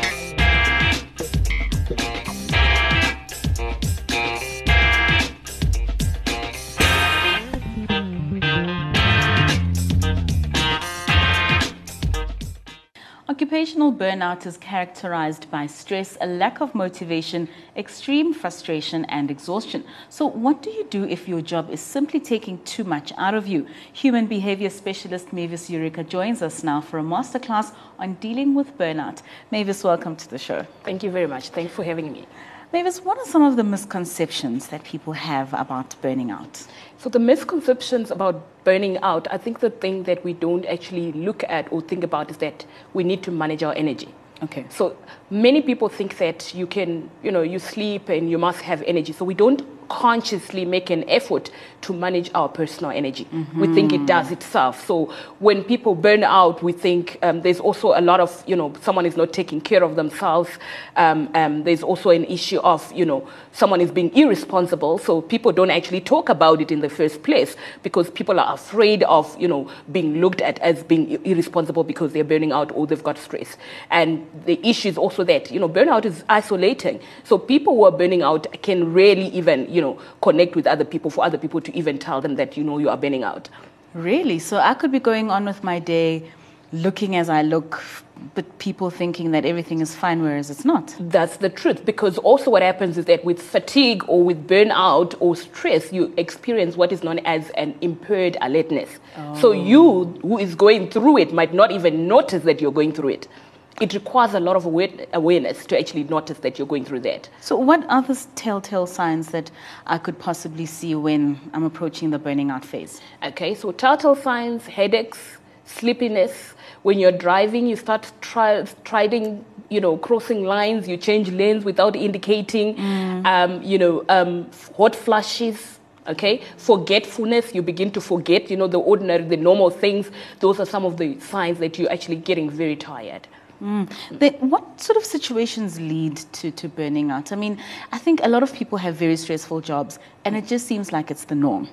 Bye. Occupational burnout is characterized by stress, a lack of motivation, extreme frustration, and exhaustion. So, what do you do if your job is simply taking too much out of you? Human behavior specialist Mavis Eureka joins us now for a masterclass on dealing with burnout. Mavis, welcome to the show. Thank you very much. Thanks for having me. Mavis, what are some of the misconceptions that people have about burning out? So, the misconceptions about burning out, I think the thing that we don't actually look at or think about is that we need to manage our energy. Okay. So, many people think that you can, you know, you sleep and you must have energy. So, we don't consciously make an effort to manage our personal energy. Mm-hmm. We think it does itself. So when people burn out, we think um, there's also a lot of, you know, someone is not taking care of themselves. Um, um, there's also an issue of, you know, someone is being irresponsible. So people don't actually talk about it in the first place because people are afraid of, you know, being looked at as being irresponsible because they're burning out or they've got stress. And the issue is also that, you know, burnout is isolating. So people who are burning out can rarely even, you know, connect with other people for other people to even tell them that, you know, you are burning out. Really? So I could be going on with my day looking as I look, but people thinking that everything is fine, whereas it's not. That's the truth. Because also, what happens is that with fatigue or with burnout or stress, you experience what is known as an impaired alertness. Oh. So, you who is going through it might not even notice that you're going through it it requires a lot of awareness to actually notice that you're going through that. So, what are the telltale signs that I could possibly see when I'm approaching the burning out phase? Okay, so telltale signs headaches, sleepiness. When you're driving, you start tri- trying, you know, crossing lines, you change lanes without indicating, mm. um, you know, um, hot flashes, okay forgetfulness you begin to forget you know the ordinary the normal things those are some of the signs that you're actually getting very tired Mm. what sort of situations lead to, to burning out? I mean, I think a lot of people have very stressful jobs, and it just seems like it's the norm.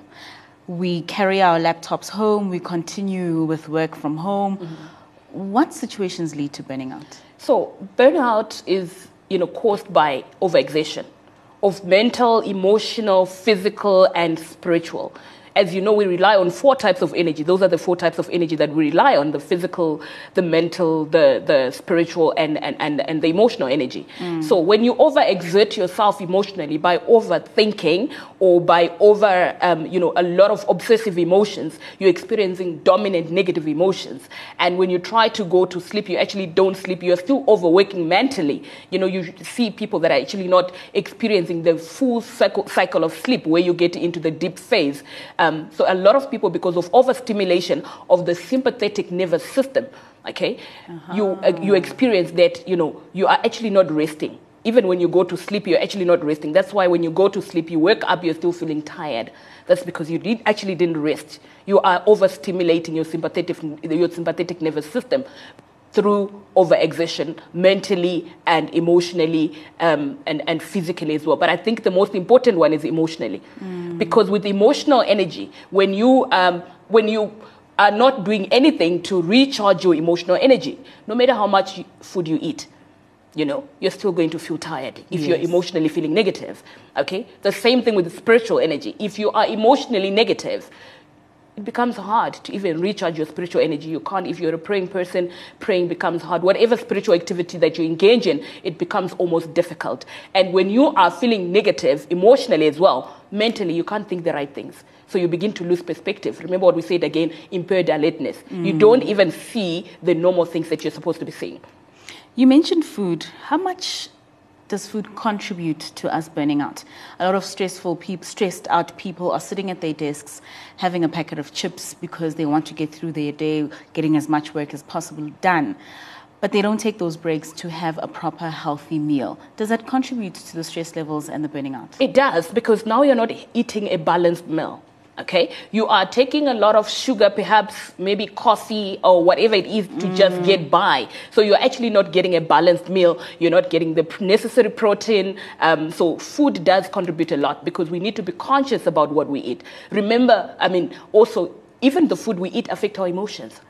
We carry our laptops home, we continue with work from home. Mm-hmm. What situations lead to burning out? So, burnout is you know, caused by overexertion of mental, emotional, physical, and spiritual as you know, we rely on four types of energy. Those are the four types of energy that we rely on the physical, the mental, the, the spiritual, and, and, and, and the emotional energy. Mm. So when you overexert yourself emotionally by overthinking or by over, um, you know, a lot of obsessive emotions, you're experiencing dominant negative emotions. And when you try to go to sleep, you actually don't sleep. You're still overworking mentally. You know, you see people that are actually not experiencing the full cycle, cycle of sleep where you get into the deep phase. Um, so a lot of people, because of overstimulation of the sympathetic nervous system, okay, uh-huh. you uh, you experience that you know you are actually not resting. Even when you go to sleep, you're actually not resting. That's why when you go to sleep, you wake up, you're still feeling tired. That's because you did, actually didn't rest. You are overstimulating your sympathetic, your sympathetic nervous system through overexertion mentally and emotionally um, and, and physically as well. But I think the most important one is emotionally. Mm. Because with emotional energy, when you, um, when you are not doing anything to recharge your emotional energy, no matter how much food you eat, you know, you're still going to feel tired if yes. you're emotionally feeling negative. Okay? The same thing with spiritual energy. If you are emotionally negative, it becomes hard to even recharge your spiritual energy. You can't, if you're a praying person, praying becomes hard. Whatever spiritual activity that you engage in, it becomes almost difficult. And when you are feeling negative emotionally as well, mentally, you can't think the right things. So you begin to lose perspective. Remember what we said again impaired alertness. Mm. You don't even see the normal things that you're supposed to be seeing. You mentioned food. How much does food contribute to us burning out? A lot of stressful people, stressed out people are sitting at their desks having a packet of chips because they want to get through their day, getting as much work as possible done. But they don't take those breaks to have a proper healthy meal. Does that contribute to the stress levels and the burning out? It does because now you're not eating a balanced meal okay? You are taking a lot of sugar perhaps maybe coffee or whatever it is to mm. just get by. So you're actually not getting a balanced meal. You're not getting the necessary protein. Um, so food does contribute a lot because we need to be conscious about what we eat. Remember i mean also even the food we eat affect our emotions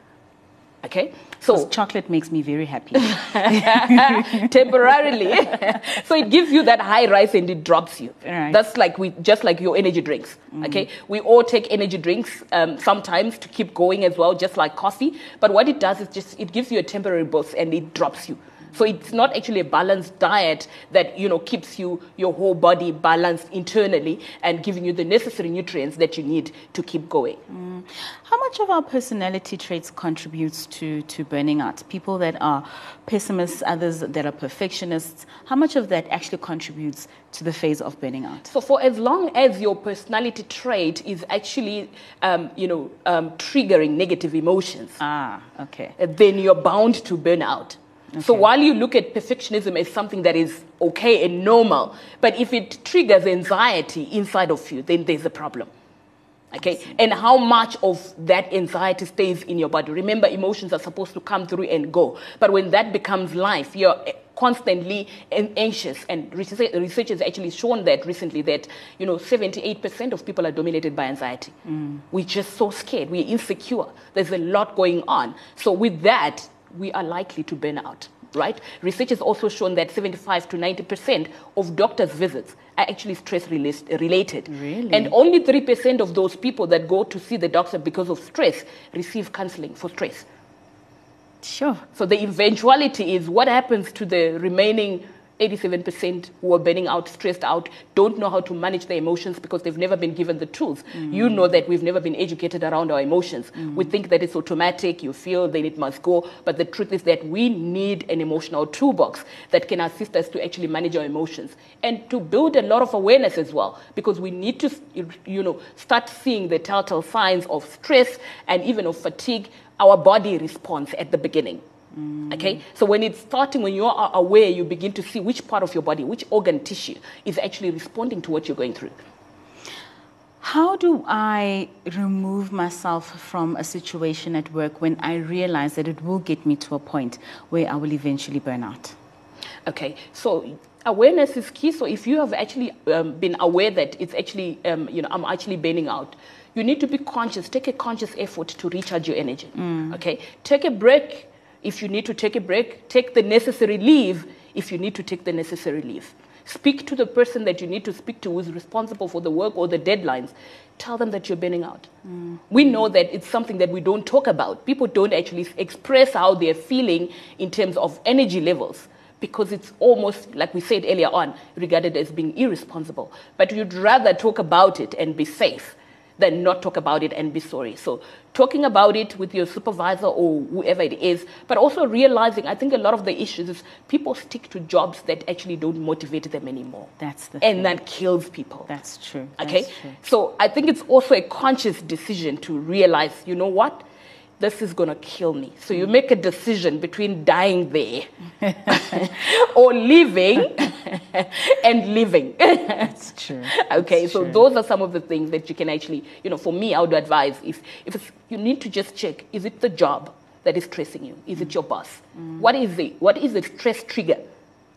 Okay, so chocolate makes me very happy temporarily. so it gives you that high rise and it drops you. Right. That's like we just like your energy drinks. Mm. Okay, we all take energy drinks um, sometimes to keep going as well, just like coffee. But what it does is just it gives you a temporary boost and it drops you. So it's not actually a balanced diet that you know keeps you your whole body balanced internally and giving you the necessary nutrients that you need to keep going. Mm. How much of our personality traits contributes to to burning out? People that are pessimists, others that are perfectionists. How much of that actually contributes to the phase of burning out? So for as long as your personality trait is actually um, you know um, triggering negative emotions, ah, okay, then you're bound to burn out. Okay. So while you look at perfectionism as something that is okay and normal, but if it triggers anxiety inside of you, then there's a problem. Okay, and how much of that anxiety stays in your body? Remember, emotions are supposed to come through and go, but when that becomes life, you're constantly anxious. And research has actually shown that recently that you know 78% of people are dominated by anxiety. Mm. We're just so scared. We're insecure. There's a lot going on. So with that, we are likely to burn out right? Research has also shown that 75 to 90% of doctors' visits are actually stress related. Really? And only 3% of those people that go to see the doctor because of stress receive counseling for stress. Sure. So the eventuality is what happens to the remaining 87% who are burning out, stressed out, don't know how to manage their emotions because they've never been given the tools. Mm. You know that we've never been educated around our emotions. Mm. We think that it's automatic, you feel, then it must go. But the truth is that we need an emotional toolbox that can assist us to actually manage our emotions and to build a lot of awareness as well because we need to, you know, start seeing the telltale signs of stress and even of fatigue. Our body responds at the beginning. Mm. Okay, so when it's starting, when you are aware, you begin to see which part of your body, which organ tissue is actually responding to what you're going through. How do I remove myself from a situation at work when I realize that it will get me to a point where I will eventually burn out? Okay, so awareness is key. So if you have actually um, been aware that it's actually, um, you know, I'm actually burning out, you need to be conscious. Take a conscious effort to recharge your energy. Mm. Okay, take a break if you need to take a break, take the necessary leave if you need to take the necessary leave. Speak to the person that you need to speak to who is responsible for the work or the deadlines. Tell them that you're burning out. Mm. We know that it's something that we don't talk about. People don't actually express how they're feeling in terms of energy levels because it's almost, like we said earlier on, regarded as being irresponsible. But you'd rather talk about it and be safe than not talk about it and be sorry. So talking about it with your supervisor or whoever it is, but also realizing, I think a lot of the issues is people stick to jobs that actually don't motivate them anymore. That's the And thing. that kills people. That's true. Okay? True. So I think it's also a conscious decision to realize, you know what? this is going to kill me. So you mm. make a decision between dying there or living and living. That's true. okay, That's so true. those are some of the things that you can actually, you know, for me, I would advise if, if you need to just check is it the job that is stressing you? Is mm. it your boss? Mm. What is it? what is the stress trigger?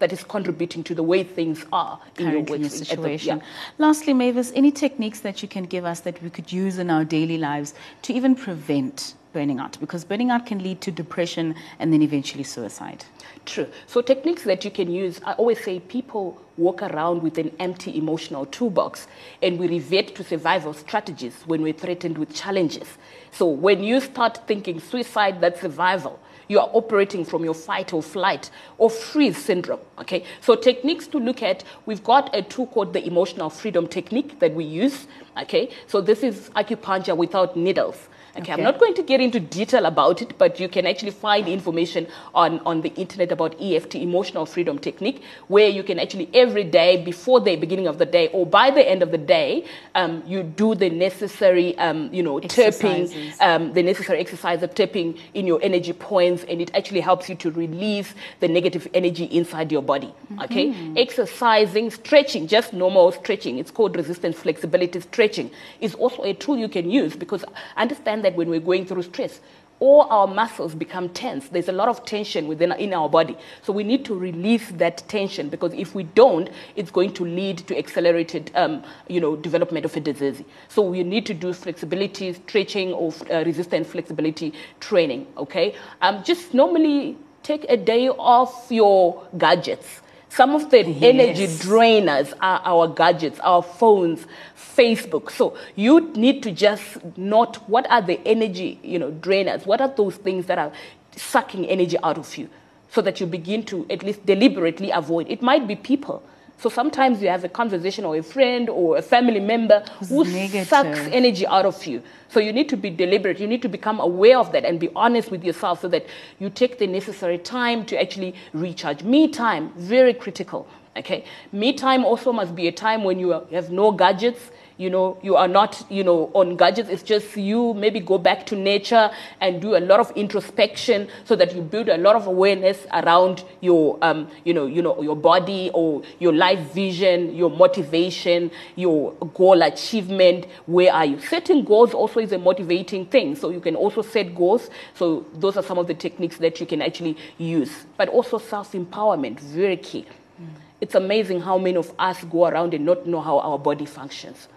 That is contributing to the way things are in Currently your, your situation. The, yeah. Lastly, Mavis, any techniques that you can give us that we could use in our daily lives to even prevent burning out because burning out can lead to depression and then eventually suicide. True. So techniques that you can use, I always say people walk around with an empty emotional toolbox and we revert to survival strategies when we're threatened with challenges. So when you start thinking suicide, that's survival. You are operating from your fight or flight or freeze syndrome. Okay. So techniques to look at, we've got a tool called the emotional freedom technique that we use. Okay. So this is acupuncture without needles. Okay, okay, I'm not going to get into detail about it, but you can actually find information on, on the internet about EFT, Emotional Freedom Technique, where you can actually every day, before the beginning of the day or by the end of the day, um, you do the necessary, um, you know, tapping, um, the necessary exercise of tapping in your energy points, and it actually helps you to release the negative energy inside your body. Mm-hmm. Okay, exercising, stretching, just normal stretching. It's called resistance flexibility stretching. Is also a tool you can use because understand that when we're going through stress, all our muscles become tense. There's a lot of tension within in our body. So we need to release that tension because if we don't, it's going to lead to accelerated, um, you know, development of a disease. So we need to do flexibility, stretching, or uh, resistance flexibility training. Okay, um, just normally take a day off your gadgets some of the yes. energy drainers are our gadgets, our phones, Facebook. So you need to just note what are the energy, you know, drainers. What are those things that are sucking energy out of you, so that you begin to at least deliberately avoid. It might be people. So sometimes you have a conversation or a friend or a family member who negative. sucks energy out of you. So you need to be deliberate. You need to become aware of that and be honest with yourself so that you take the necessary time to actually recharge. Me time, very critical. Okay. Me time also must be a time when you have no gadgets you know, you are not, you know, on gadgets. It's just you maybe go back to nature and do a lot of introspection so that you build a lot of awareness around your, um, you know, you know, your body or your life vision, your motivation, your goal achievement. Where are you? Setting goals also is a motivating thing. So you can also set goals. So those are some of the techniques that you can actually use. But also self-empowerment, very key. Mm. It's amazing how many of us go around and not know how our body functions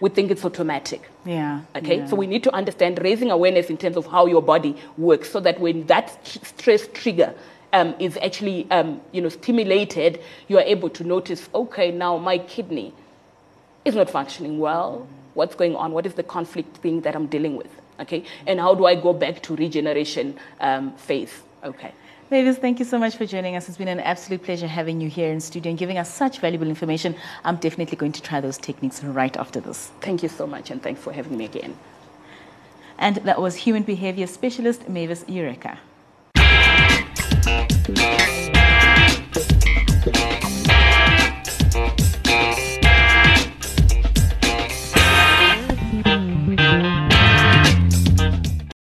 we think it's automatic. Yeah. Okay. Yeah. So we need to understand raising awareness in terms of how your body works, so that when that stress trigger um, is actually um, you know stimulated, you are able to notice. Okay, now my kidney is not functioning well. What's going on? What is the conflict thing that I'm dealing with? Okay. And how do I go back to regeneration um, phase? Okay. Mavis, thank you so much for joining us. It's been an absolute pleasure having you here in studio and giving us such valuable information. I'm definitely going to try those techniques right after this. Thank you so much, and thanks for having me again. And that was human behavior specialist Mavis Eureka.